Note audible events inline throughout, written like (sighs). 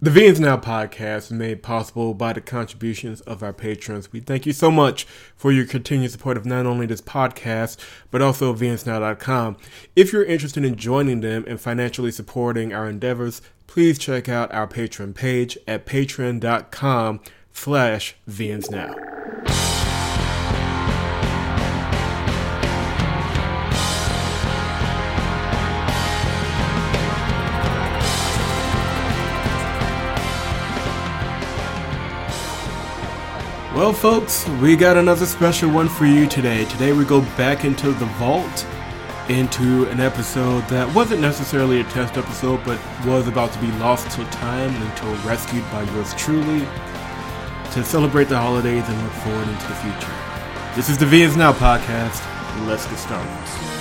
The VNs Now podcast is made possible by the contributions of our patrons. We thank you so much for your continued support of not only this podcast, but also VNsNow.com. If you're interested in joining them and financially supporting our endeavors, please check out our Patreon page at patreon.com slash VNsNow. Well, folks, we got another special one for you today. Today we go back into the vault, into an episode that wasn't necessarily a test episode, but was about to be lost to time until rescued by yours truly to celebrate the holidays and look forward into the future. This is the VNs Now podcast. Let's get started.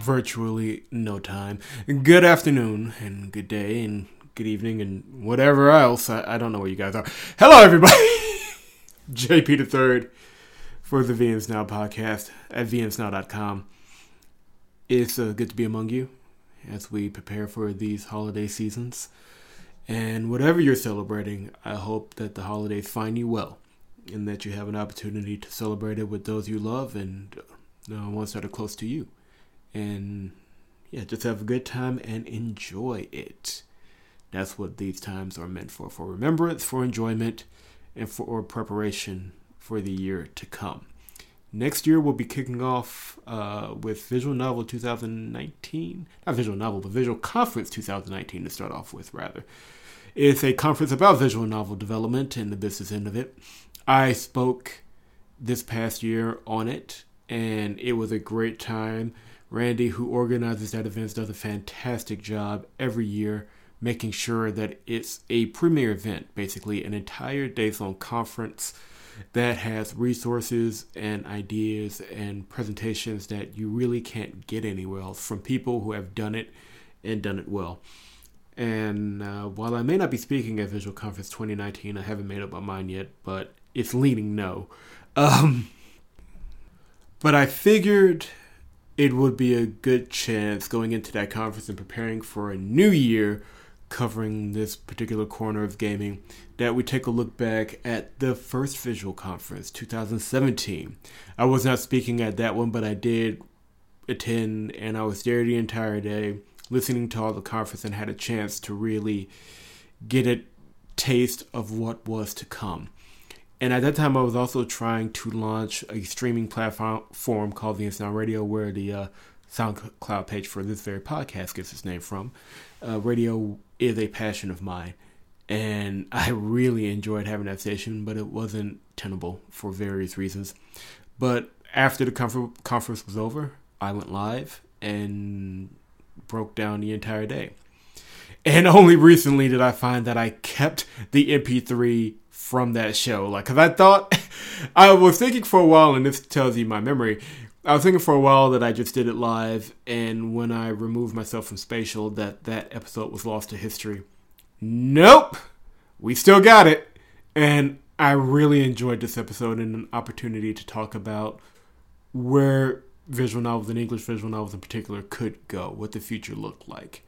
Virtually no time. Good afternoon, and good day, and good evening, and whatever else. I, I don't know where you guys are. Hello, everybody. (laughs) JP the third for the VNs Now podcast at vnsnow.com. It's uh, good to be among you as we prepare for these holiday seasons. And whatever you're celebrating, I hope that the holidays find you well and that you have an opportunity to celebrate it with those you love and uh, ones that are close to you. And yeah, just have a good time and enjoy it. That's what these times are meant for for remembrance, for enjoyment, and for preparation for the year to come. Next year, we'll be kicking off uh, with Visual Novel 2019. Not Visual Novel, but Visual Conference 2019 to start off with, rather. It's a conference about visual novel development and the business end of it. I spoke this past year on it and it was a great time. Randy, who organizes that event, does a fantastic job every year making sure that it's a premier event, basically an entire days long conference that has resources and ideas and presentations that you really can't get anywhere else from people who have done it and done it well. And uh, while I may not be speaking at Visual Conference 2019, I haven't made up my mind yet, but it's leaning no. Um, but I figured it would be a good chance going into that conference and preparing for a new year covering this particular corner of gaming that we take a look back at the first visual conference 2017 i was not speaking at that one but i did attend and i was there the entire day listening to all the conference and had a chance to really get a taste of what was to come and at that time, I was also trying to launch a streaming platform called the Instant Radio, where the uh, SoundCloud page for this very podcast gets its name from. Uh, radio is a passion of mine, and (laughs) I really enjoyed having that station, but it wasn't tenable for various reasons. But after the confer- conference was over, I went live and broke down the entire day. And (laughs) only recently did I find that I kept the MP3 from that show. Like, cause I thought, (laughs) I was thinking for a while, and this tells you my memory. I was thinking for a while that I just did it live, and when I removed myself from Spatial, that that episode was lost to history. Nope, we still got it, and I really enjoyed this episode and an opportunity to talk about where visual novels and English visual novels in particular could go, what the future looked like.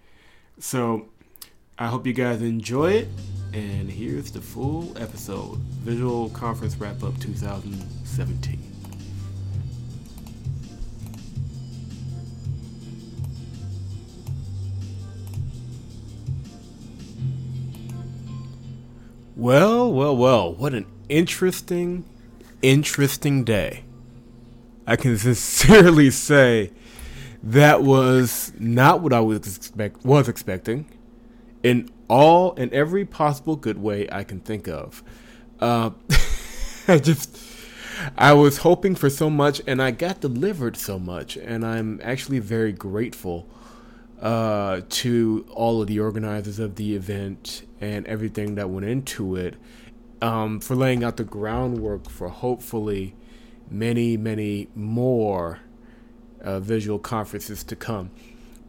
So I hope you guys enjoy it. And here's the full episode Visual Conference Wrap Up 2017. Well, well, well, what an interesting, interesting day. I can (laughs) sincerely say that was not what I was expect was expecting in all in every possible good way I can think of. Uh, (laughs) I just I was hoping for so much, and I got delivered so much, and I'm actually very grateful uh, to all of the organizers of the event and everything that went into it um, for laying out the groundwork for hopefully many, many more uh, visual conferences to come.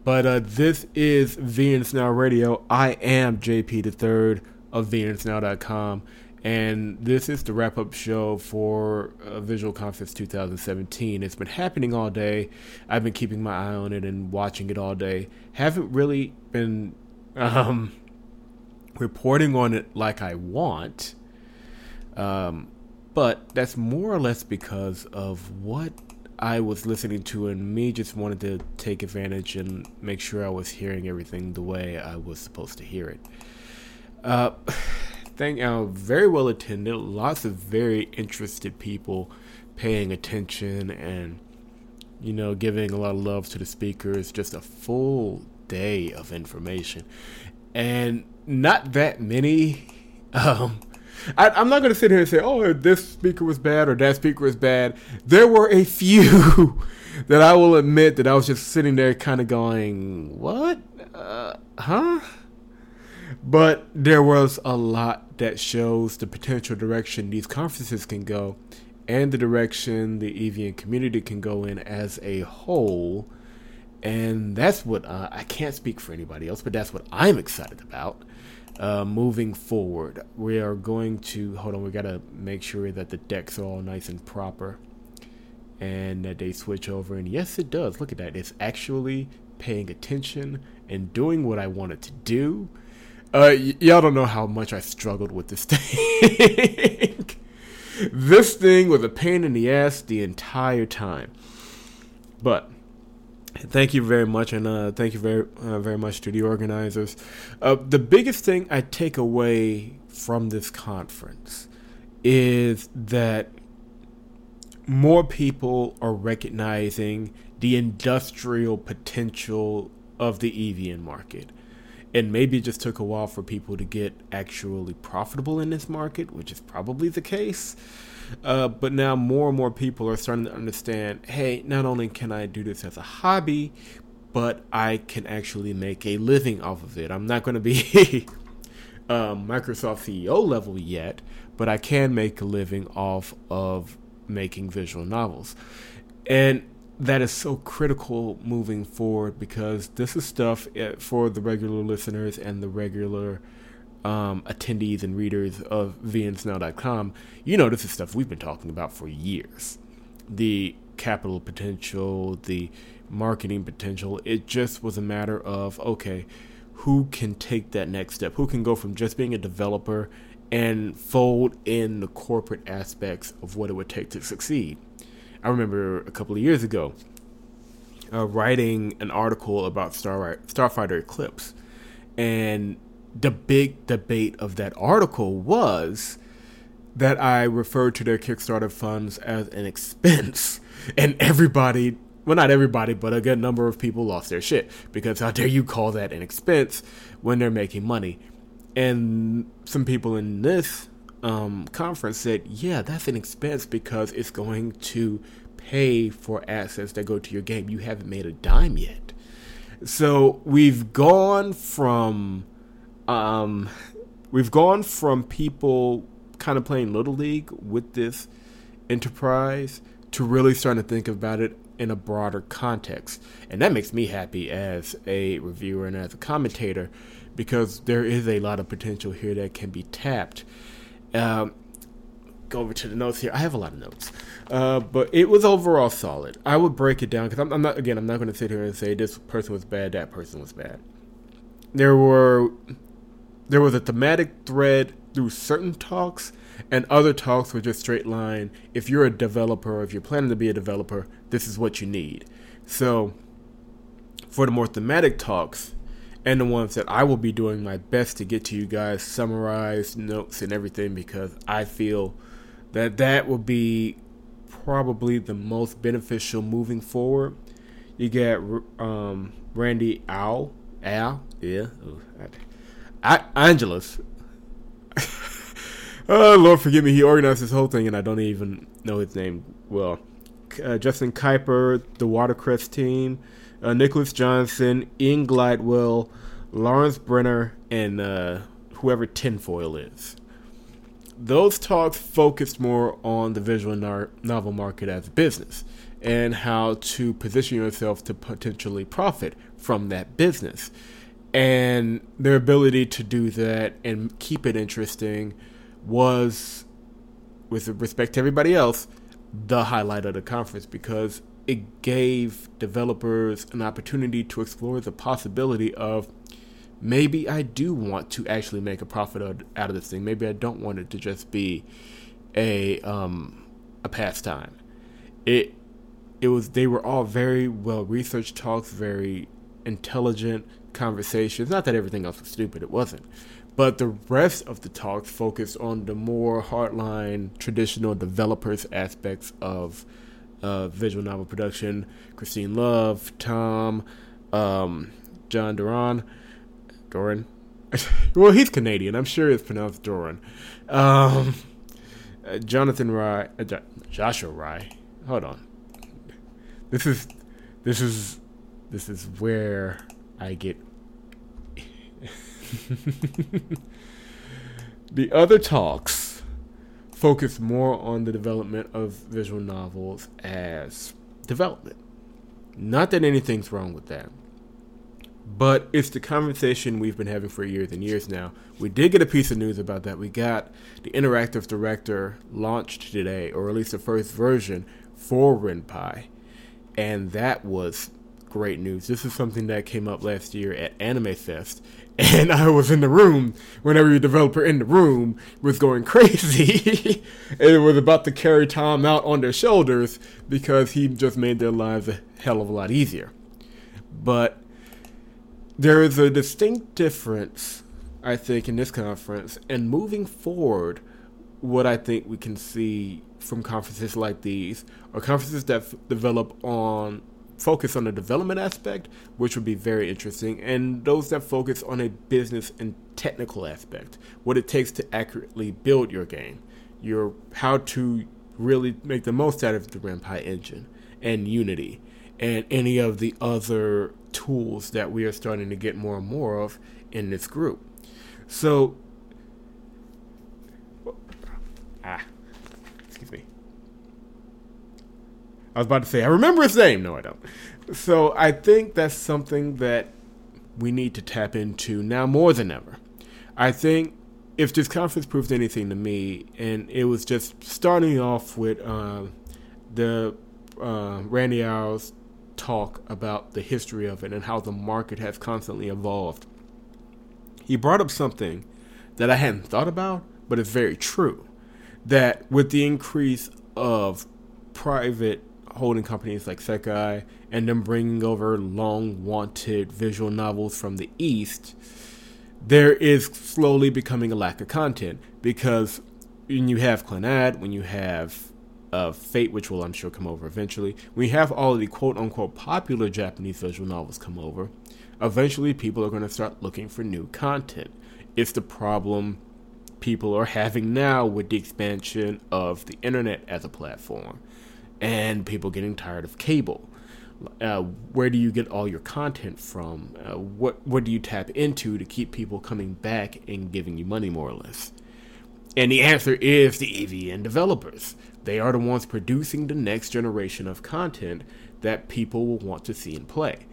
But uh, this is VNS Now Radio. I am JP the Third of VNSNow.com, and this is the wrap up show for uh, Visual Conference 2017. It's been happening all day. I've been keeping my eye on it and watching it all day. Haven't really been um, reporting on it like I want. Um, but that's more or less because of what I was listening to, and me just wanted to take advantage and make sure I was hearing everything the way I was supposed to hear it. Uh, (sighs) thank you. Uh, very well attended. Lots of very interested people paying attention and you know giving a lot of love to the speakers. Just a full day of information, and not that many. (laughs) Um, I, am not going to sit here and say, oh, this speaker was bad or that speaker was bad. There were a few (laughs) that I will admit that I was just sitting there kind of going, what? Uh, huh? But there was a lot that shows the potential direction these conferences can go and the direction the EVN community can go in as a whole. And that's what uh, I can't speak for anybody else, but that's what I'm excited about uh, moving forward. We are going to hold on. We got to make sure that the decks are all nice and proper, and that they switch over. And yes, it does. Look at that. It's actually paying attention and doing what I wanted to do. Uh, y- y'all don't know how much I struggled with this (laughs) thing. this thing was a pain in the ass the entire time. But Thank you very much, and uh, thank you very, uh, very much to the organizers. Uh, the biggest thing I take away from this conference is that more people are recognizing the industrial potential of the EVN market. And maybe it just took a while for people to get actually profitable in this market, which is probably the case. Uh, but now more and more people are starting to understand hey, not only can I do this as a hobby, but I can actually make a living off of it. I'm not going to be (laughs) um, Microsoft CEO level yet, but I can make a living off of making visual novels. And that is so critical moving forward because this is stuff eh, for the regular listeners and the regular um, attendees and readers of vnsnow.com, you know this is stuff we've been talking about for years. The capital potential, the marketing potential. It just was a matter of okay, who can take that next step? Who can go from just being a developer and fold in the corporate aspects of what it would take to succeed? I remember a couple of years ago uh, writing an article about Star Starfighter Eclipse, and the big debate of that article was that I referred to their Kickstarter funds as an expense. (laughs) And everybody, well, not everybody, but a good number of people lost their shit because how dare you call that an expense when they're making money? And some people in this um, conference said, yeah, that's an expense because it's going to pay for assets that go to your game. You haven't made a dime yet. So we've gone from um, we've gone from people kind of playing little league with this enterprise to really starting to think about it in a broader context, and that makes me happy as a reviewer and as a commentator because there is a lot of potential here that can be tapped. Um, go over to the notes here. I have a lot of notes, uh, but it was overall solid. I would break it down because I'm, I'm, not again. I'm not going to sit here and say this person was bad, that person was bad. There were there was a thematic thread through certain talks, and other talks were just straight line. If you're a developer, if you're planning to be a developer, this is what you need. So, for the more thematic talks, and the ones that I will be doing my best to get to you guys, summarized notes and everything, because I feel that that will be probably the most beneficial moving forward. You get um, Randy Al, Al, yeah, Ooh, I- Angelus. (laughs) oh Lord, forgive me. He organized this whole thing, and I don't even know his name well. Uh, Justin Kuiper, the Watercress team, uh, Nicholas Johnson, Ian Gladwell, Lawrence Brenner, and uh, whoever Tinfoil is. Those talks focused more on the visual novel market as a business and how to position yourself to potentially profit from that business. And their ability to do that and keep it interesting was, with respect to everybody else, the highlight of the conference because it gave developers an opportunity to explore the possibility of maybe I do want to actually make a profit out of this thing. Maybe I don't want it to just be a um, a pastime. It it was they were all very well researched talks, very intelligent conversations. Not that everything else was stupid, it wasn't. But the rest of the talks focused on the more hardline, traditional developers aspects of uh, visual novel production. Christine Love, Tom, um, John Duran, Doran. (laughs) well, he's Canadian. I'm sure it's pronounced Doran. Um, uh, Jonathan Rye, uh, Joshua Rye. Hold on. This is, this is, this is where I get. (laughs) the other talks focus more on the development of visual novels as development. Not that anything's wrong with that. But it's the conversation we've been having for years and years now. We did get a piece of news about that. We got the Interactive Director launched today, or at least the first version for Ren'Py. And that was great news. This is something that came up last year at Anime Fest, (laughs) and I was in the room when every developer in the room was going (laughs) crazy and was about to carry Tom out on their shoulders because he just made their lives a hell of a lot easier. But there is a distinct difference, I think, in this conference, and moving forward, what I think we can see from conferences like these are conferences that f- develop on focus on the development aspect, which would be very interesting, and those that focus on a business and technical aspect, what it takes to accurately build your game, your how to really make the most out of the Ren'Py engine and Unity and any of the other tools that we are starting to get more and more of in this group. So, ah, excuse me. I was about to say, I remember his name. No, I don't. So I think that's something that we need to tap into now more than ever. I think if this conference proved anything to me, and it was just starting off with uh, the uh, Randy Owl's talk about the history of it and how the market has constantly evolved. He brought up something that I hadn't thought about, but it's very true. That with the increase of private holding companies like Sekai and them bringing over long wanted visual novels from the East, there is slowly becoming a lack of content because when you have Clannad, when you have uh, Fate, which will I'm sure come over eventually, when you have all the quote unquote popular Japanese visual novels come over, eventually people are going to start looking for new content. It's the problem people are having now with the expansion of the internet as a platform and people getting tired of cable. Uh, where do you get all your content from? Uh, what what do you tap into to keep people coming back and giving you money, more or less? And the answer is the EVN developers. They are the ones producing the next generation of content that people will want to see and play.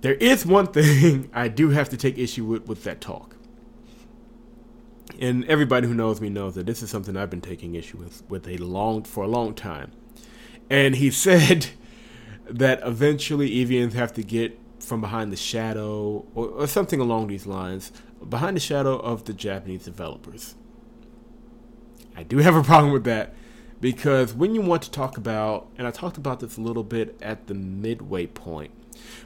There is one (laughs) thing I do have to take issue with with that talk and everybody who knows me knows that this is something I've been taking issue with with a long for a long time. And he (laughs) said that eventually EVNs have to get from behind the shadow or, or something along these lines, behind the shadow of the Japanese developers. I do have a problem with that because when you want to talk about, and I talked about this a little bit at the midway point,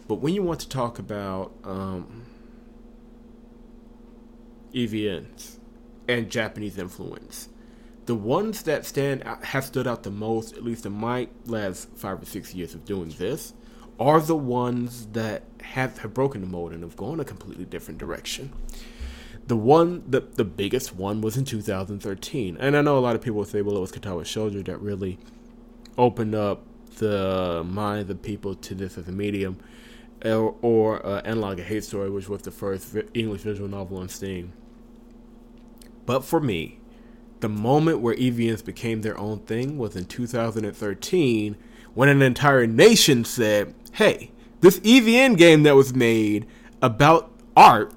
but when you want to talk about um, EVNs, and Japanese influence. The ones that stand out, have stood out the most, at least in my last five or six years of doing this, are the ones that have, have broken the mold and have gone a completely different direction. The one, the, the biggest one was in 2013. And I know a lot of people will say, well, it was Katawa Shoujo that really opened up the mind of people to this as a medium, or, or uh, Analog a Hate Story, which was the first English visual novel on Steam. But for me, the moment where EVNs became their own thing was in 2013 when an entire nation said, hey, this EVN game that was made about art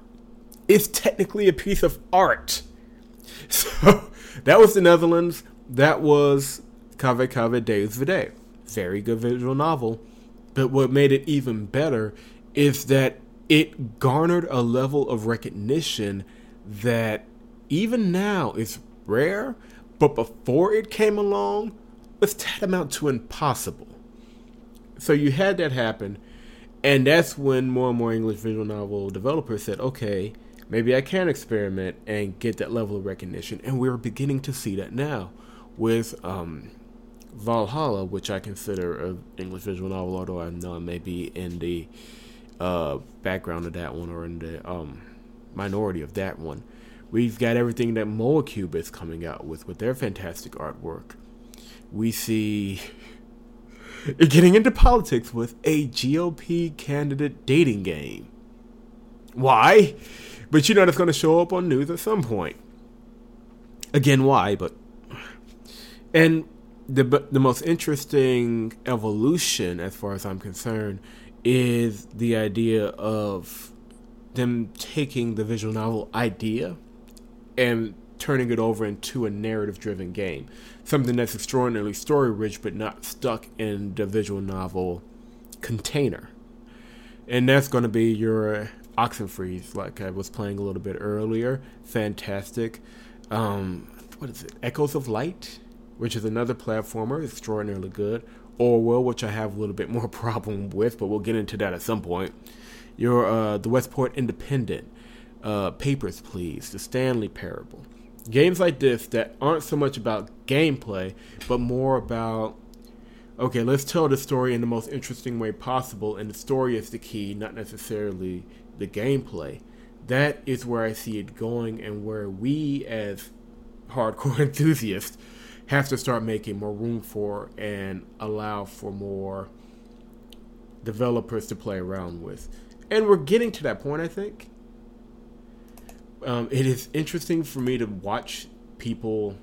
is technically a piece of art. (laughs) So that was the Netherlands. That was Cave Cave Days Day. Very good visual novel. But what made it even better is that it garnered a level of recognition that even now is rare, but before it came along was tantamount to impossible. So you had that happen, and that's when more and more English visual novel developers said, okay, maybe I can experiment and get that level of recognition. And we're beginning to see that now with um, VA-11 Hall-A, which I consider an English visual novel, although I know I may be in the uh, background of that one or in the um, minority of that one. We've got everything that Moacube is coming out with with their fantastic artwork. We see (laughs) getting into politics with a GOP candidate dating game. Why? But you know that's going to show up on news at some point. Again, why? But and the the most interesting evolution, as far as I'm concerned, is the idea of them taking the visual novel idea and turning it over into a narrative driven game. Something that's extraordinarily story rich but not stuck in the visual novel container. And that's going to be your Oxenfree, like I was playing a little bit earlier. Fantastic. Um, what is it? Echoes of Light, which is another platformer, extraordinarily good. Orwell, which I have a little bit more (laughs) problem with, but we'll get into that at some point. Your uh, the Westport Independent, uh, Papers, Please, The Stanley Parable. Games like this that aren't so much about gameplay, but more about okay, let's tell the story in the most interesting way possible, and the story is the key, not necessarily the gameplay. That is where I see it going, and where we as hardcore (laughs) enthusiasts have to start making more room for and allow for more developers to play around with. And we're getting to that point, I think um, it is interesting for me to watch people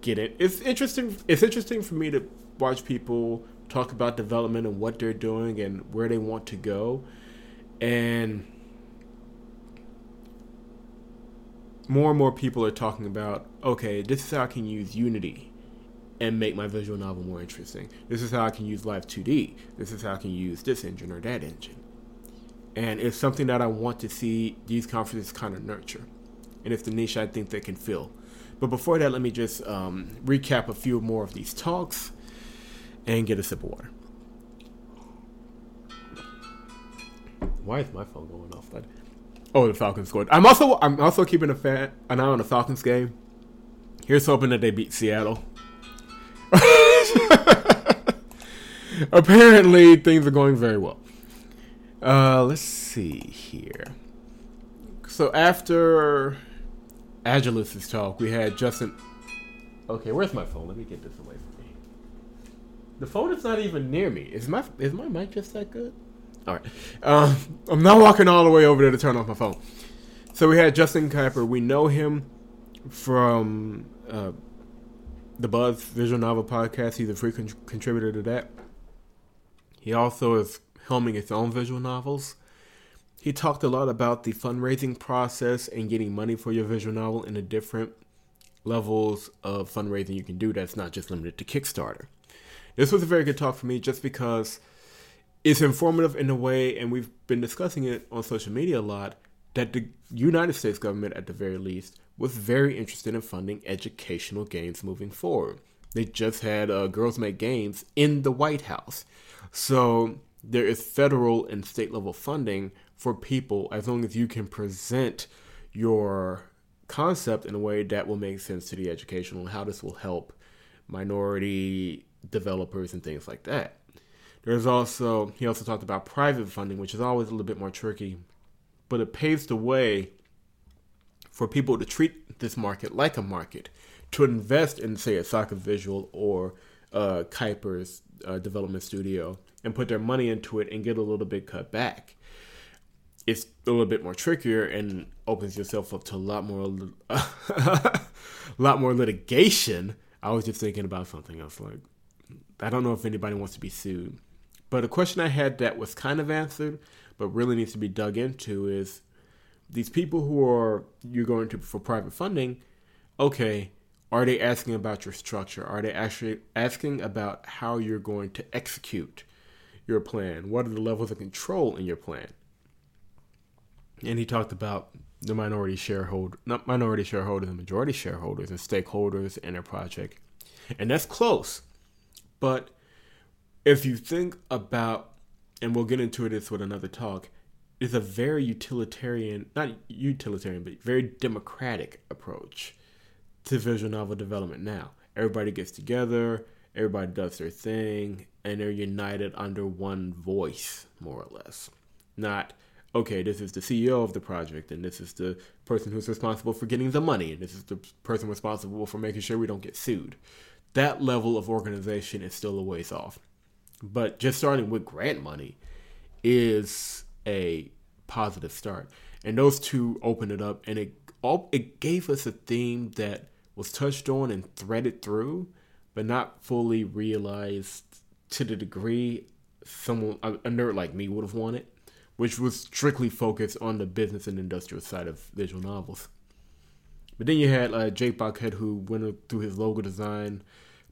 get it. It's interesting. It's interesting for me to watch people talk about development and what they're doing and where they want to go, and more and more people are talking about okay, this is how I can use Unity and make my visual novel more interesting. This is how I can use Live 2D. This is how I can use this engine or that engine and it's something that I want to see these conferences kind of nurture, and it's the niche I think they can fill. But before that, let me just um, recap a few more of these talks and get a sip of water. Why is my phone going off? That oh, the Falcons scored. I'm also I'm also keeping a fan, an eye on the Falcons game. Here's hoping that they beat Seattle. (laughs) Apparently, things are going very well. Uh, let's see here. So after Agilus's talk, we had Justin. Okay, where's my phone? Let me get this away from me. The phone is not even near me. Is my is my mic just that good? All right. Um, I'm not walking all the way over there to turn off my phone. So we had Justin Kuiper. We know him from uh, the Buzz Visual Novel podcast. He's a free con- contributor to that. He also is helming its own visual novels. He talked a lot about the fundraising process and getting money for your visual novel in the different levels of fundraising you can do that's not just limited to Kickstarter. This was a very good talk for me just because it's informative in a way, and we've been discussing it on social media a lot, that the United States government, at the very least, was very interested in funding educational games moving forward. They just had uh, Girls Make Games in the White House. So there is federal and state level funding for people as long as you can present your concept in a way that will make sense to the educational and how this will help minority developers and things like that. There's also, he also talked about private funding, which is always a little bit more tricky, but it paves the way for people to treat this market like a market, to invest in, say, a sakevisual or uh, Kuiper's uh, development studio and put their money into it and get a little bit cut back. It's a little bit more trickier and opens yourself up to a lot more, a (laughs) lot more litigation. I was just thinking about something else. Like, I don't know if anybody wants to be sued, but a question I had that was kind of answered, but really needs to be dug into is these people who are you're going to for private funding. Okay, are they asking about your structure? Are they actually asking about how you're going to execute your plan? What are the levels of control in your plan? And he talked about the minority shareholder, not minority shareholders, the majority shareholders and stakeholders in a project. And that's close. But if you think about, and we'll get into this with another talk, is a very utilitarian, not utilitarian, but very democratic approach to visual novel development now. Everybody gets together, everybody does their thing, and they're united under one voice, more or less. Not, okay, this is the CEO of the project, and this is the person who's responsible for getting the money, and this is the person responsible for making sure we don't get sued. That level of organization is still a ways off. But just starting with grant money is a positive start. And those two opened it up, and it all it gave us a theme that was touched on and threaded through, but not fully realized to the degree someone a, a nerd like me would have wanted, which was strictly focused on the business and industrial side of visual novels. But then you had uh, Jake Buckhead, who went through his logo design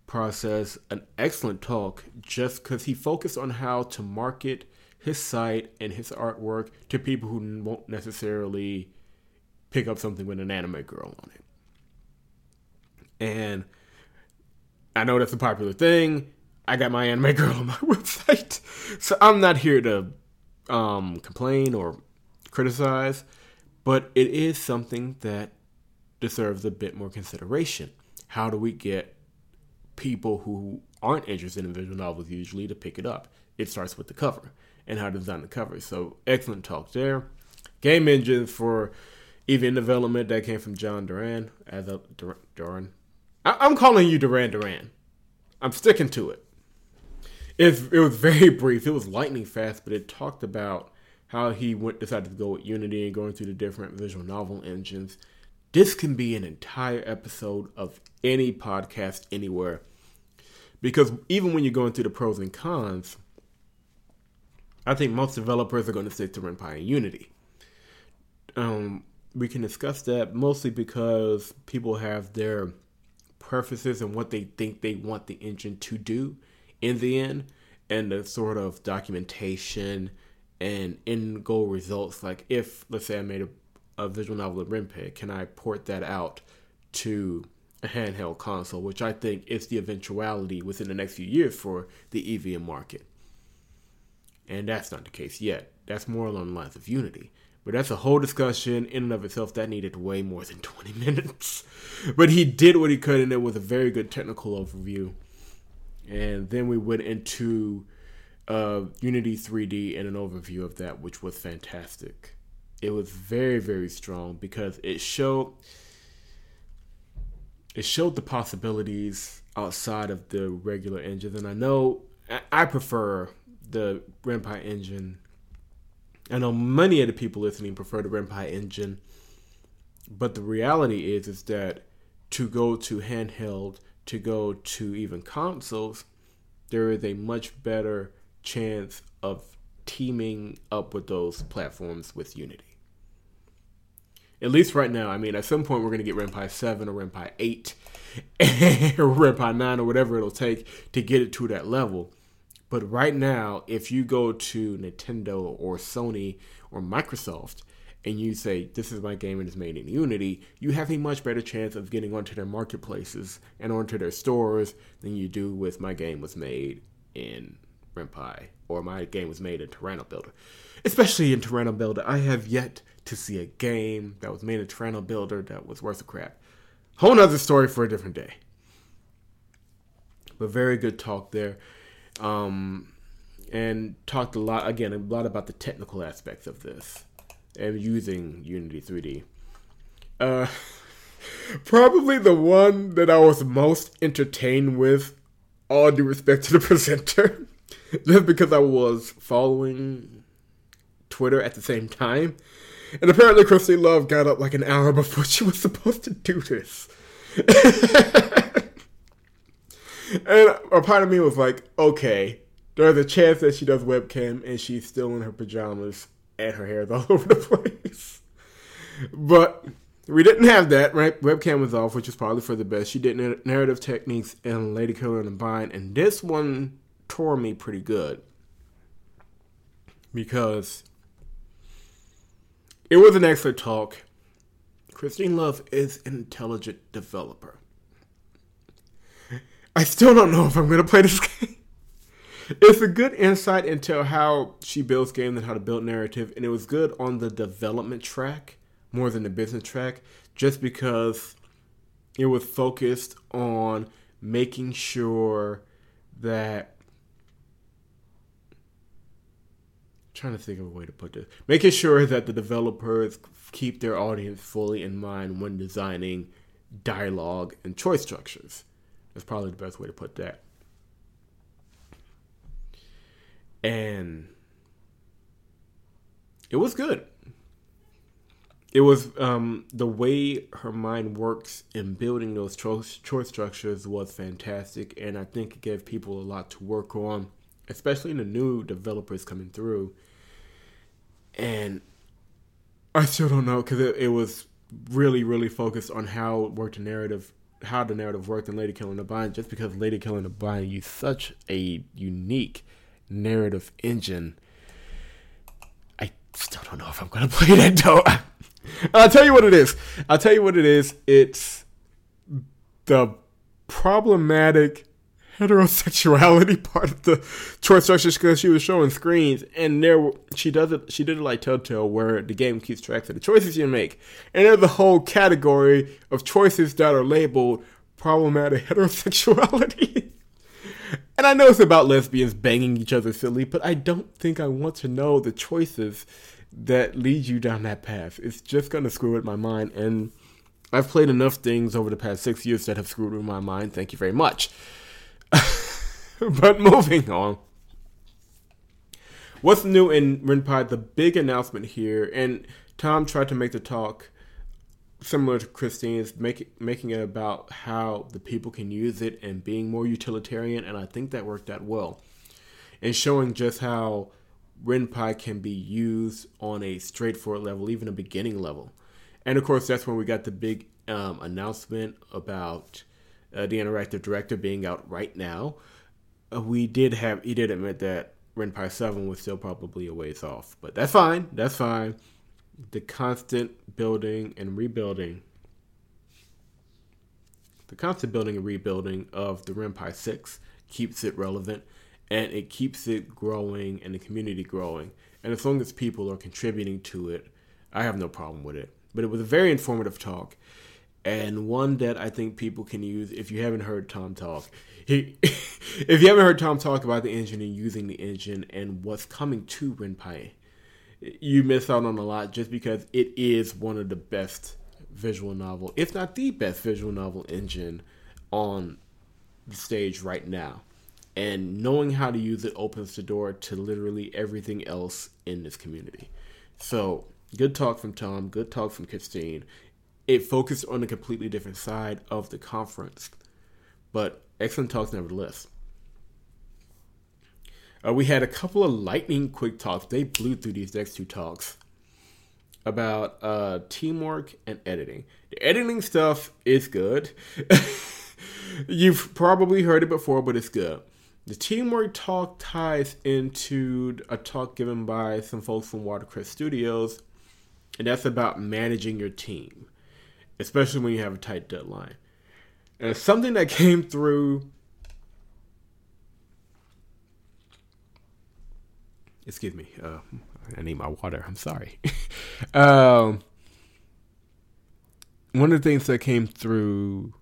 process, an excellent talk, just because he focused on how to market his site and his artwork to people who won't necessarily pick up something with an anime girl on it. And I know that's a popular thing. I got my anime (laughs) girl on my website. So I'm not here to um, complain or criticize, but it is something that deserves a bit more consideration. How do we get people who aren't interested in visual novels usually to pick it up? It starts with the cover and how to design the cover. So excellent talk there. Game engine for EVN development that came from John Duran as a Duran I, am calling you Duran Duran. I'm sticking to it. It, it was very brief. It was lightning fast, but it talked about how he went decided to go with Unity and going through the different visual novel engines. This can be an entire episode of any podcast anywhere. Because even when you're going through the pros and cons, I think most developers are going to stick to Ren'Py and Unity. Um, we can discuss that mostly because people have their preferences and what they think they want the engine to do in the end and the sort of documentation and end goal results. Like if let's say i made a, a visual novel of Ren'Py, can i port that out to a handheld console which i think is the eventuality within the next few years for the EVN market? And that's not the case yet. That's more along the lines of unity but that's a whole discussion in and of itself that needed way more than 20 (laughs) minutes. But he did what he could, and it was a very good technical overview. And then we went into uh, Unity 3D and an overview of that, which was fantastic. It was very, very strong because it showed it showed the possibilities outside of the regular engines. And I know I prefer the Ren'Py engine I know many of the people listening prefer the Ren'Py engine, but the reality is is that to go to handheld, to go to even consoles, there is a much better chance of teaming up with those platforms with Unity. At least right now, I mean, at some point we're going to get Ren'Py 7 or Ren'Py 8 (laughs) or Ren'Py 9 or whatever it'll take to get it to that level. But right now, if you go to Nintendo or Sony or Microsoft and you say, This is my game and it's made in Unity, you have a much better chance of getting onto their marketplaces and onto their stores than you do with my game was made in Ren'Py or my game was made in TyranoBuilder. Especially in TyranoBuilder, I have yet to see a game that was made in TyranoBuilder that was worth a crap. Whole nother story for a different day. But very good talk there um, and talked a lot again a lot about the technical aspects of this and using Unity 3D. Uh, (laughs) probably the one that I was most entertained with all due respect to the (laughs) presenter, (laughs) just because I was following Twitter at the same time. And apparently, Christy Love got up like an hour before she was supposed to do this. And a part of me was like, okay, there's a chance that she does webcam and she's still in her pajamas and her hair's (laughs) all over the place. But we didn't have that, right? Webcam was off, which is probably for the best. She did narrative techniques in Ladykiller in a Bind, and this one tore me pretty good because it was an excellent talk. Christine Love is an intelligent developer. I still don't know if I'm going to play this (laughs) game. It's a good insight into how she builds games and how to build narrative, and it was good on the development track more than the business track, just because it was focused on making sure that trying to think of a way to put this. Making sure that the developers keep their audience fully in mind when designing dialogue and choice structures. That's probably the best way to put that. And it was good. It was um, the way her mind works in building those choice, structures was fantastic, and I think it gave people a lot to work on, especially the new developers coming through and I still don't know because it, it, was really, really focused on how it worked the narrative, how the narrative worked in Ladykiller in a Bind. Just because Ladykiller in a Bind used such a unique narrative engine, I still don't know if I'm gonna (laughs) play that though. (laughs) I'll tell you what it is. I'll tell you what it is. It's the problematic heterosexuality (laughs) part of the choice structure because she was showing screens and there she does it she did it like Telltale where the game keeps track of the choices you make. And there's a whole category of choices that are labeled problematic (laughs) heterosexuality. And I know it's about lesbians banging each other silly but I don't think I want to know the choices that lead you down that path. It's just gonna screw with my mind and I've played enough things over the past six years that have screwed with my mind. Thank you very much (laughs) but moving on. What's new in Ren'Py? The big announcement here, and Tom tried to make the talk similar to Christine's, make, making it about how the people can use it and being more utilitarian, and I think that worked out well. And showing just how Ren'Py can be used on a straightforward level, even a beginning level. And of course, that's when we got the big um, announcement about uh, the interactive director being out right now. Uh, we did have he did admit that Ren'Py Seven was still probably a ways off, but that's fine. That's fine. The constant building and rebuilding, the constant building and rebuilding of the Ren'Py Six keeps it relevant, and it keeps it growing and the community growing. And as long as people are contributing to it, I have no problem with it. But it was a very informative talk and one that I think people can use if you haven't heard Tom talk. He, (laughs) if you haven't heard Tom talk about the engine and using the engine and what's coming to Ren'Py, you miss out on a lot just because it is one of the best visual novel, if not the best visual novel engine on the stage right now. And knowing how to use it opens the door to literally everything else in this community. So, good talk from Tom, good talk from Christine it focused on a completely different side of the conference. But excellent talks nevertheless. Uh, we had a couple of lightning quick talks. They blew through these next two talks about uh, teamwork and editing. The editing stuff is good. (laughs) You've probably heard it before, but it's good. The teamwork talk ties into a talk given by some folks from Watercress Studios, and that's about managing your team especially when you have a tight deadline. And something that came through. Excuse me. Uh, I need my water. I'm sorry. (laughs) um, one of the things that came through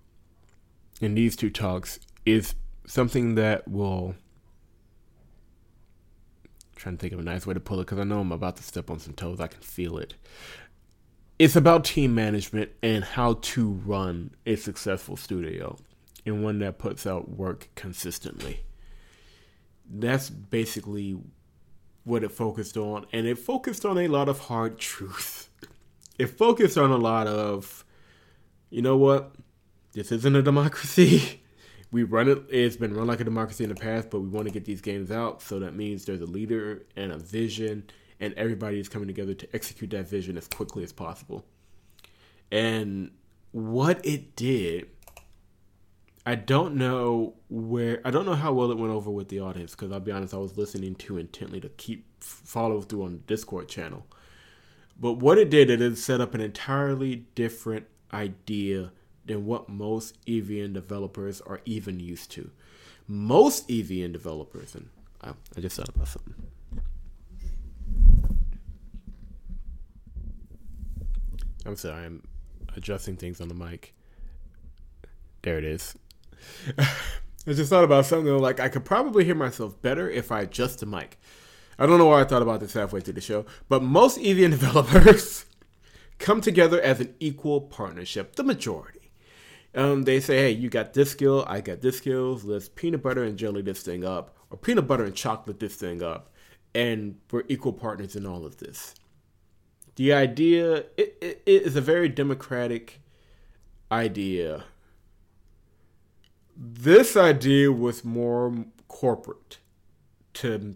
in these two talks is something that will. Trying to think of a nice way to pull it because I know I'm about to step on some toes. I can feel it it's about team management and how to run a successful studio. and one that puts out work consistently. That's basically what it focused on, and it focused on a lot of hard truth. It focused on a lot of, you know what, this isn't a democracy. (laughs) we run it. It's been run like a democracy in the past, but we want to get these games out. So that means there's a leader and a vision, and everybody is coming together to execute that vision as quickly as possible. And what it did, I don't know where. I don't know how well it went over with the audience because I'll be honest, I was listening too intently to keep follow through on the Discord channel. But what it did, it set up an entirely different idea than what most EVN developers are even used to. Most EVN developers, and I just thought about something. I'm sorry, I'm adjusting things on the mic. There it is. (laughs) I just thought about something like I could probably hear myself better if I adjust the mic. I don't know why I thought about this halfway through the show, but most EVN (laughs) developers come together as an equal partnership, the majority. Um, they say, hey, you got this skill, I got this skill. Let's peanut butter and jelly this thing up, or peanut butter and chocolate this thing up, and we're equal partners in all of this. The idea it, it, it is a very democratic idea. This idea was more corporate, to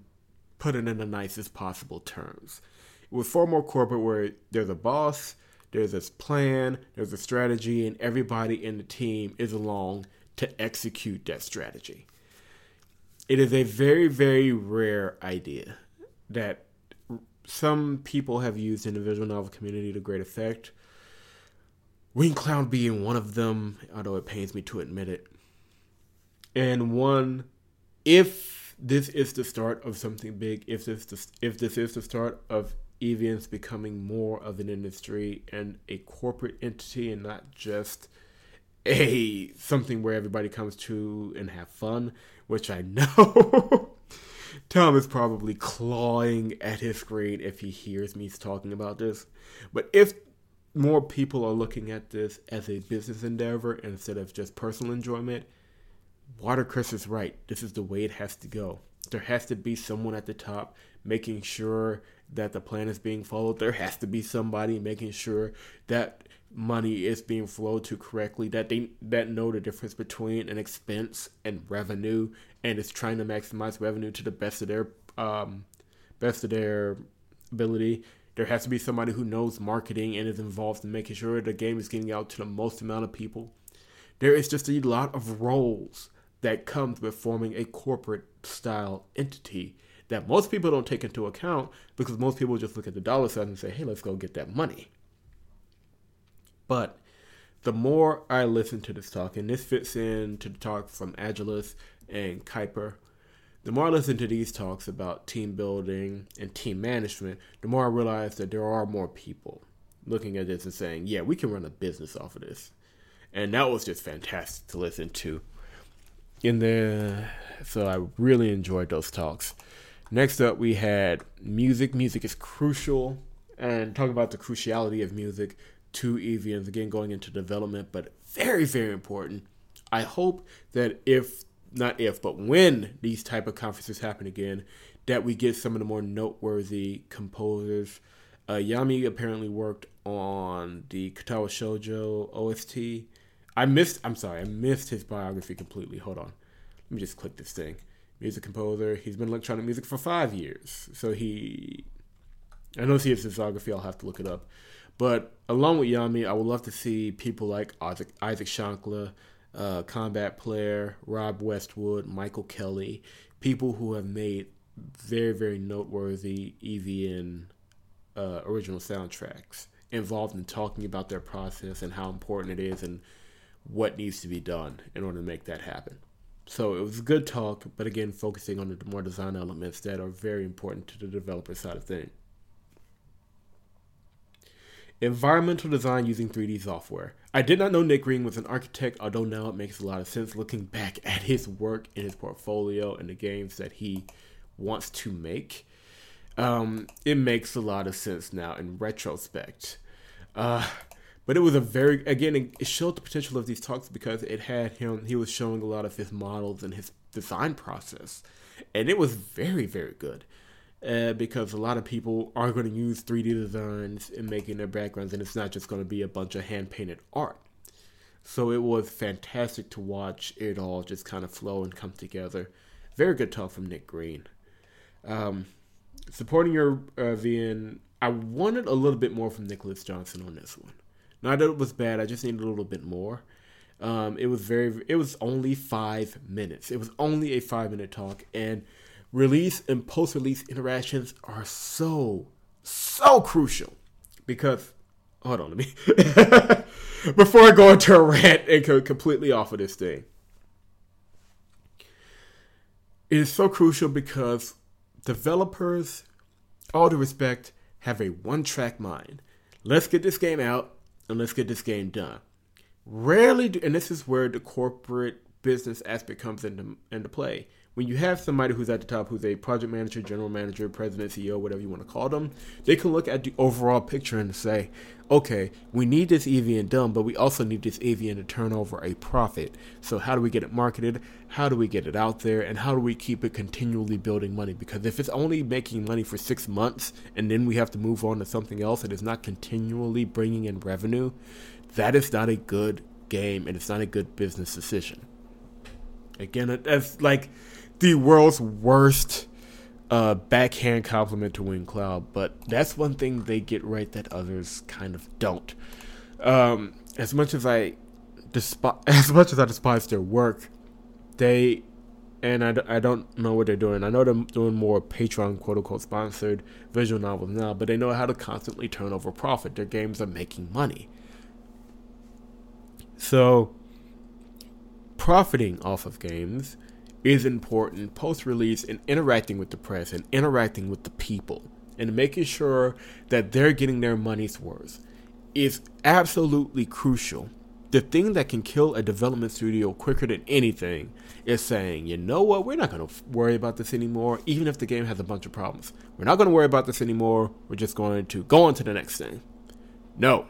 put it in the nicest possible terms. It was far more corporate, where there's a boss there's this plan, there's a strategy, and everybody in the team is along to execute that strategy. It is a very, very rare idea that some people have used in the visual novel community to great effect. Winged Cloud being one of them, although it pains me to admit it. And one, if this is the start of something big, if this if this is the start of EVN's becoming more of an industry and a corporate entity and not just a something where everybody comes to and have fun, which I (laughs) know Tom is probably clawing at his screen if he hears me talking about this. But if more people are looking at this as a business endeavor instead of just personal enjoyment, Watercress is right. This is the way it has to go. There has to be someone at the top making sure that the plan is being followed. There has to be somebody making sure that money is being flowed to correctly, that they that know the difference between an expense and revenue, and is trying to maximize revenue to the best of their um, best of their ability. There has to be somebody who knows marketing and is involved in making sure the game is getting out to the most amount of people. There is just a lot of roles that comes with forming a corporate style entity that most people don't take into account because most people just look at the dollar sign and say, hey, let's go get that money. But the more I listen to this talk, and this fits in to the talk from Agilis and Kuiper, the more I listen to these talks about team building and team management, the more I realize that there are more people looking at this and saying, yeah, we can run a business off of this. And that was just fantastic to listen to. In the so I really enjoyed those talks. Next up, we had music. Music is crucial, and talk about the cruciality of music to EVNs. Again, going into development, but very, very important. I hope that if not if, but when these type of conferences happen again, that we get some of the more noteworthy composers. Uh, Yami apparently worked on the Katawa Shoujo OST. I missed. I'm sorry, I missed his biography completely. Hold on, let me just click this thing music composer. He's been electronic music for five years. So he, I don't see his discography. I'll have to look it up. But along with Yami, I would love to see people like Isaac, Isaac Schankler, uh, Combat Player, Rob Westwood, Michael Kelly, people who have made very, very noteworthy EVN uh, original soundtracks involved in talking about their process and how important it is and what needs to be done in order to make that happen. So it was a good talk, but again, focusing on the more design elements that are very important to the developer side of things. Environmental design using 3D software. I did not know Nick Green was an architect, although now it makes a lot of sense looking back (laughs) at his work in his portfolio and the games that he wants to make. Um, it makes a lot of sense now in retrospect. Uh, But it was a very again it showed the potential of these talks because it had him he was showing a lot of his models and his design process, and it was very very good. Uh, because a lot of people are going to use 3D designs in making their backgrounds, and it's not just going to be a bunch of hand painted art. So it was fantastic to watch it all just kind of flow and come together. Very good talk from Nick Green. Um, supporting your uh, VN, I wanted a little bit more from Nicholas Johnson on this one. Not that it was bad, I just needed a little bit more. Um, it was very. It was only five minutes. It was only a five minute talk, and release and post release interactions are so so crucial because. Hold on, let me. (laughs) before I go into a rant and go completely off of this thing, it is so crucial because developers, all due respect, have a one track mind. Let's get this game out and let's get this game done. Rarely do, and this is where the corporate business aspect comes into, into play. When you have somebody who's at the top, who's a project manager, general manager, president, CEO, whatever you want to call them, they can look at the overall picture and say, okay, we need this EVN done, but we also need this EVN to turn over a profit. So, how do we get it marketed? How do we get it out there? And how do we keep it continually building money? Because if it's only making money for six months and then we have to move on to something else and it's not continually bringing in revenue, that is not a good game and it's not a good business decision. Again, that's like the world's worst uh, backhand compliment to Winged Cloud, but that's one thing they get right that others kind of don't. Um, as much as I despise, (laughs) as much as I despise their work, they and I, I don't know what they're doing. I know they're doing more Patreon quote unquote sponsored visual novels now, but they know how to constantly turn over profit. Their games are making money. So, profiting off of games is important post release and interacting with the press and interacting with the people and making sure that they're getting their money's worth is absolutely crucial. The thing that can kill a development studio quicker than anything is saying, you know what, we're not going to worry about this anymore, even if the game has a bunch of problems. We're not going to worry about this anymore. We're just going to go on to the next thing. No.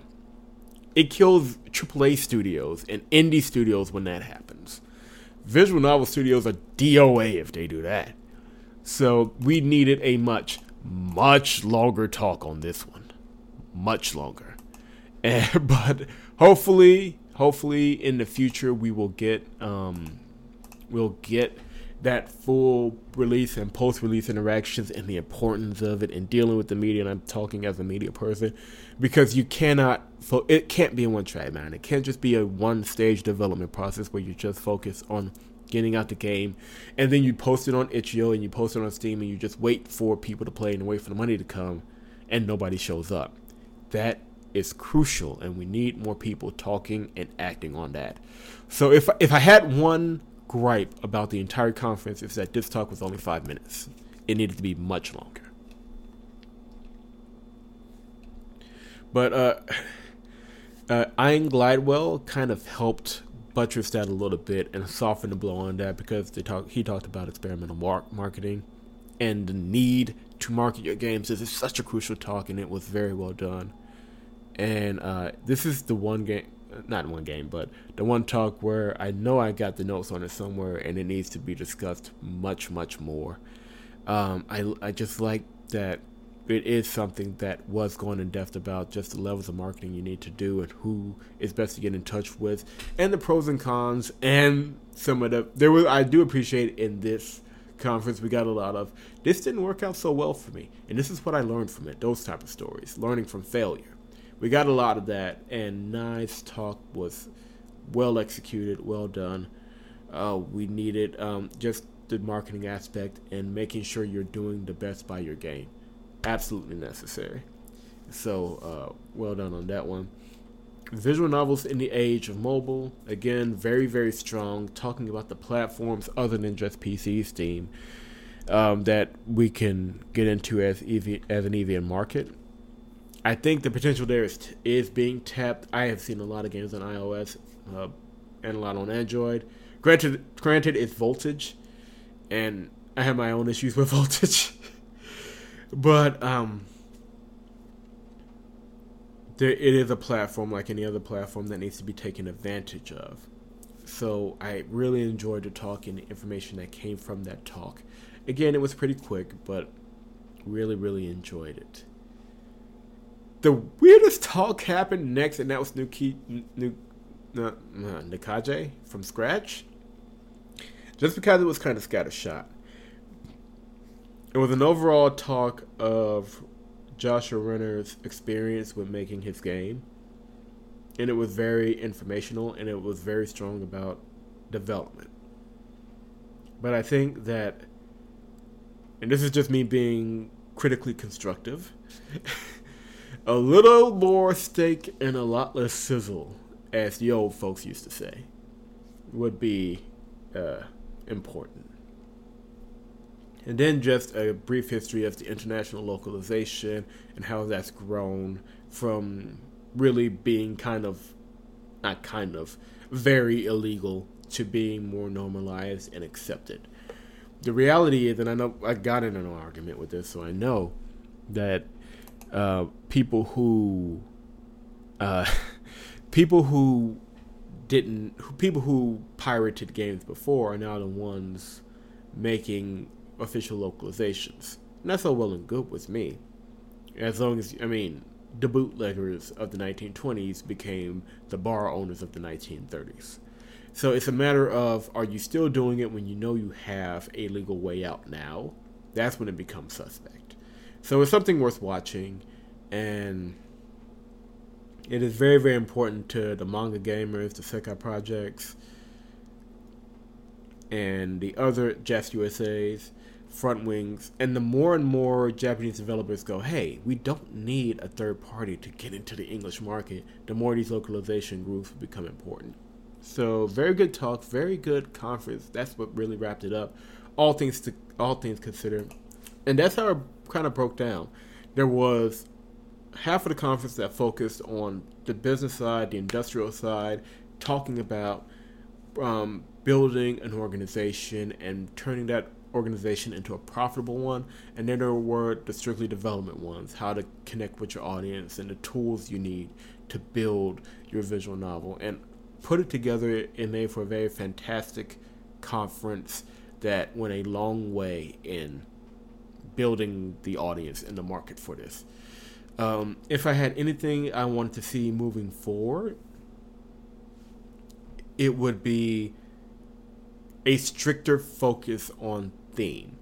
It kills AAA studios and indie studios when that happens. Visual Novel Studios are DOA if they do that. So we needed a much, much longer talk on this one. Much longer. (laughs) And, but hopefully, hopefully in the future we will get um, we'll get that full release and post release interactions and the importance of it and dealing with the media. And I'm talking as a media person because you cannot, so it can't be a one track man. It can't just be a one stage development process where you just focus on getting out the game and then you post it on itch.io and you post it on Steam and you just wait for people to play and wait for the money to come and nobody shows up. That is crucial and we need more people talking and acting on that. So if if I had one gripe about the entire conference is that this talk was only five minutes. It needed to be much longer. But uh, (sighs) uh, Ian Glidewell kind of helped buttress that a little bit and soften the blow on that because they talk, he talked about experimental mar- marketing and the need to market your games. This is such a crucial talk, and it was very well done. And uh, this is the one game not one game, but the one talk where I know I got the notes on it somewhere and it needs to be discussed much, much more. Um, I, I just like that it is something that was going in depth about just the levels of marketing you need to do and who is best to get in touch with and the pros and cons and some of the there was I do appreciate in this conference we got a lot of this didn't work out so well for me and this is what I learned from it those type of stories learning from failure we got a lot of that, and Nye's talk was well executed, well done. Uh, we needed um, just the marketing aspect and making sure you're doing the best by your game. Absolutely necessary. So, uh, well done on that one. Visual novels in the age of mobile, again, very, very strong, talking about the platforms other than just PC, Steam, um, that we can get into as, EV, as an EVN market. I think the potential there is is being tapped. I have seen a lot of games on iOS uh, and a lot on Android. Granted, granted, it's voltage, and I have my own issues with (laughs) voltage. but um, there, it is a platform like any other platform that needs to be taken advantage of. So I really enjoyed the talk and the information that came from that talk. Again, it was pretty quick, but really, really enjoyed it. The weirdest talk happened next, and that was Nuki, Nuki, uh, Nakaje from scratch. Just because it was kind of scattershot. It was an overall talk of Joshua Renner's experience with making his game. And it was very informational and it was very strong about development. But I think that, and this is just me being critically constructive, (laughs) a little more steak and a lot less sizzle, as the old folks used to say, would be uh, important. And then just a brief history of the international localization and how that's grown from really being kind of, not kind of, very illegal to being more normalized and accepted. The reality is, and I know I got in an argument with this, so I know that uh, people who, uh, (laughs) people who didn't, people who pirated games before are now the ones making official localizations. And that's all well and good with me. As long as, I mean, the bootleggers of the 1920s became the bar owners of the 1930s. So it's a matter of are you still doing it when you know you have a legal way out now? That's when it becomes suspect. So it's something worth watching, and it is very, very important to the MangaGamers, the Sekai projects, and the other JAST USAs Frontwings, and the more and more Japanese developers go, hey, we don't need a third party to get into the English market, the more these localization groups become important. So very good talk, very good conference. That's what really wrapped it up. All things to all things considered, and that's it kind of broke down. There was half of the conference that focused on the business side, the industrial side, talking about um, building an organization and turning that organization into a profitable one, and then there were the strictly development ones, how to connect with your audience and the tools you need to build your visual novel. And put it together, it made for a very fantastic conference that went a long way in building the audience and the market for this. Um, if I had anything I wanted to see moving forward, it would be a stricter focus on theme.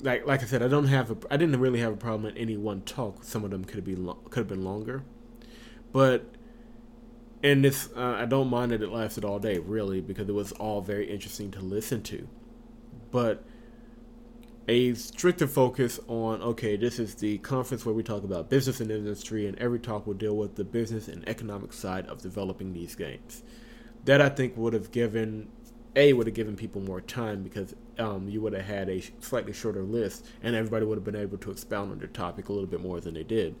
Like like I said, I don't have a I didn't really have a problem at any one talk. Some of them could have been lo- could have been longer, but and this uh, I don't mind that it lasted all day really because it was all very interesting to listen to, but a stricter focus on okay this is the conference where we talk about business and industry and every talk will deal with the business and economic side of developing these games that i think would have given a would have given people more time because um, you would have had a slightly shorter list and everybody would have been able to expound on their topic a little bit more than they did.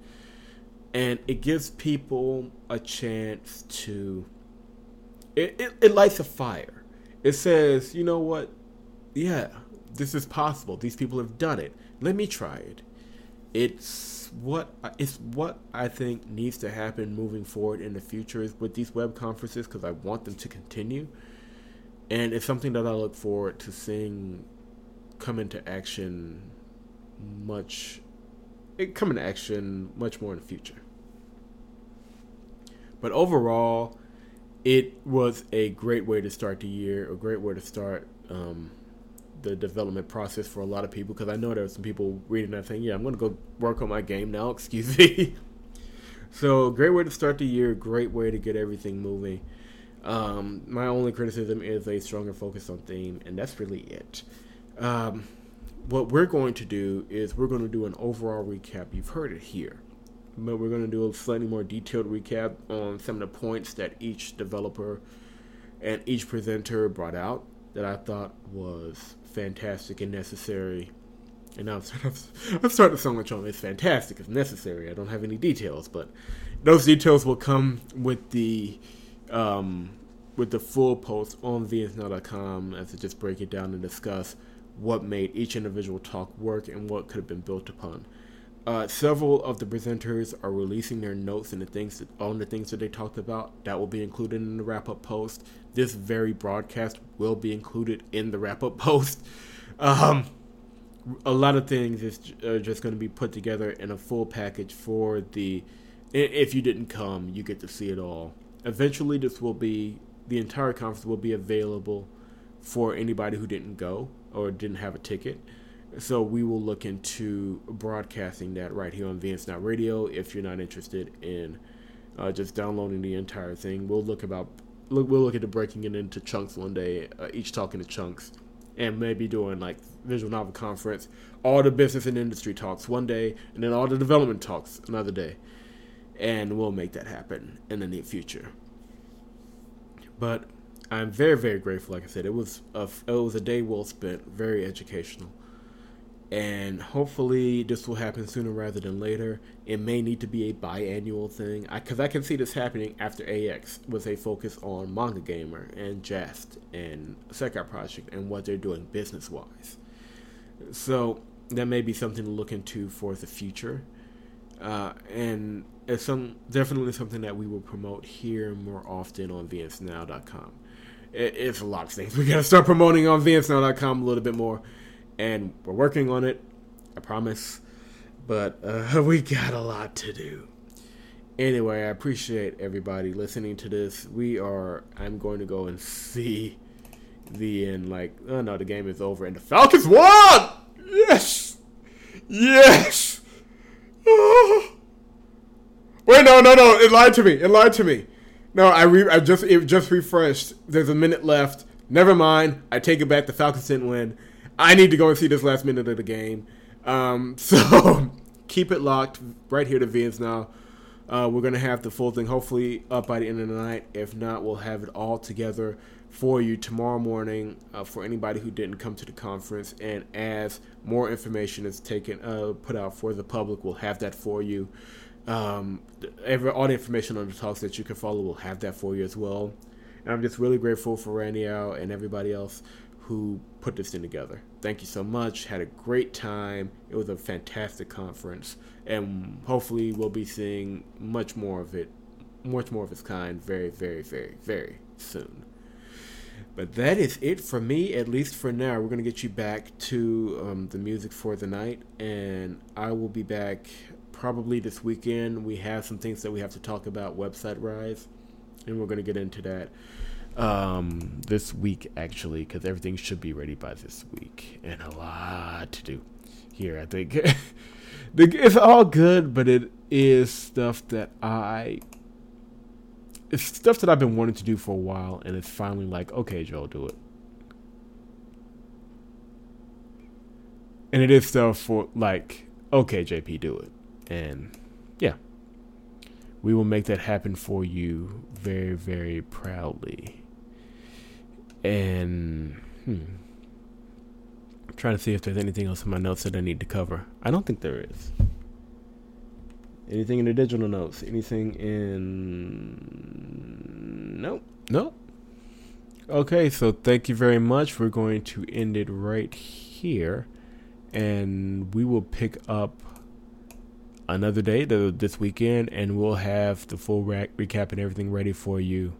And it gives people a chance to. It, it, it lights a fire. It says, you know what? Yeah, this is possible. These people have done it. Let me try it. It's what it's what I think needs to happen moving forward in the future is with these web conferences because I want them to continue and it's something that I look forward to seeing come into action much it come into action much more in the future. But overall, it was a great way to start the year, a great way to start um, the development process for a lot of people. Because I know there are some people reading that saying, "Yeah, I'm going to go work on my game now." (laughs) Excuse me. so, great way to start the year, great way to get everything moving. Um, my only criticism is a stronger focus on theme, and that's really it. Um, what we're going to do is we're going to do an overall recap. You've heard it here, but we're going to do a slightly more detailed recap on some of the points that each developer and each presenter brought out that I thought was fantastic and necessary. And now I'm starting to sound like Trump. it's fantastic, it's necessary. I don't have any details, but those details will come with the um, with the full post on vnsnow.com as to just break it down and discuss what made each individual talk work and what could have been built upon. Uh, several of the presenters are releasing their notes and the things that, on the things that they talked about. That will be included in the wrap up post. This very broadcast will be included in the wrap up (laughs) post. Um, a lot of things is are just going to be put together in a full package for the. If you didn't come, you get to see it all. Eventually, this will be the entire conference will be available for anybody who didn't go or didn't have a ticket. So we will look into broadcasting that right here on VNs Now Radio. If you're not interested in uh, just downloading the entire thing, we'll look about look, we'll look into breaking it into chunks one day, uh, each talking to chunks, and maybe doing like visual novel conference, all the business and industry talks one day, and then all the development talks another day, and we'll make that happen in the near future. But I'm very very grateful. Like I said, it was a it was a day well spent, very educational and hopefully this will happen sooner rather than later. It may need to be a biannual thing, because I, I, can see this happening after AX with a focus on MangaGamer and JAST and Sekai Project and what they're doing business wise. So that may be something to look into for the future, uh, and it's some definitely something that we will promote here more often on VNsNow.com. It, it's a lot of things (laughs) we got to start promoting on VNsNow.com a little bit more and we're working on it. I promise. But uh, (laughs) we got a lot to do. Anyway, I appreciate everybody listening to this. We are. I'm going to go and see the end. Like, oh no, the game is over and the Falcons won. Yes, yes. (gasps) Wait, no, no, no! It lied to me. It lied to me. No, I re- I just it just refreshed. There's a minute left. Never mind. I take it back. The Falcons didn't win. I need to go and see this last minute of the game. Um, (laughs) so keep it locked right here to VNs Now. Uh, we're gonna have the full thing hopefully up by the end of the night. If not, we'll have it all together for you tomorrow morning uh, for anybody who didn't come to the conference. And as more information is taken uh, put out for the public, we'll have that for you. Um, every, all the information on the talks that you can follow, we'll have that for you as well. And I'm just really grateful for Randy Al and everybody else who put this thing together. Thank you so much. Had a great time. It was a fantastic conference, and hopefully we'll be seeing much more of it, much more of its kind, very, very, very, very soon. But that is it for me, at least for now. We're gonna get you back to um, the music for the night, and I will be back probably this weekend. We have some things that we have to talk about website rise, and we're gonna get into that um, this week actually, because everything should be ready by this week, and a lot to do here. I think (laughs) it's all good, but it is stuff that I it's stuff that I've been wanting to do for a while, and it's finally like, okay, Joel, do it. And it is stuff for like, okay, JP, do it, and yeah, we will make that happen for you very, very proudly. And hmm, I'm trying to see if there's anything else in my notes that I need to cover. I don't think there is. Anything in the digital notes? Anything in. Nope. Nope. Okay, so thank you very much. We're going to end it right here. And we will pick up another day this weekend, and we'll have the full recap and everything ready for you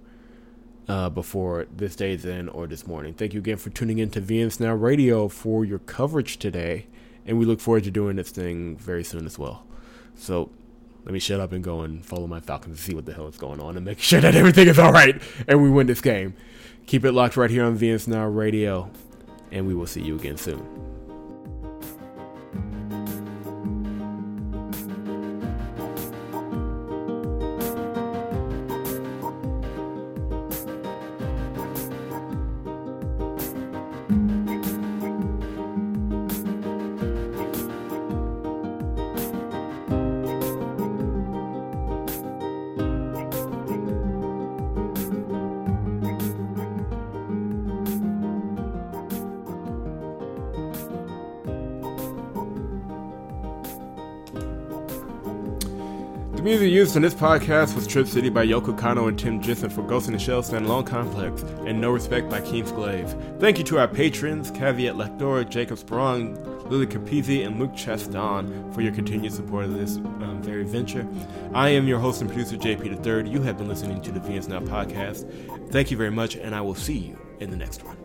uh, before this day's end or this morning. Thank you again for tuning in to VNs Now Radio for your coverage today, and we look forward to doing this thing very soon as well. So let me shut up and go and follow my Falcons to see what the hell is going on and make sure that everything is all right and we win this game. Keep it locked right here on VNs Now Radio, and we will see you again soon. Used in this podcast was Trip City by Yoko Kanno and Tim Jensen for Ghost in the Shell Standalone Complex, and No Respect by Kingslave. Thank you to our patrons, Caveat Lector, Jacob Sprung, Lily Capizzi, and Luke Chaston for your continued support of this um, very venture. I am your host and producer, JP III. You have been listening to the VS Now podcast. Thank you very much, and I will see you in the next one.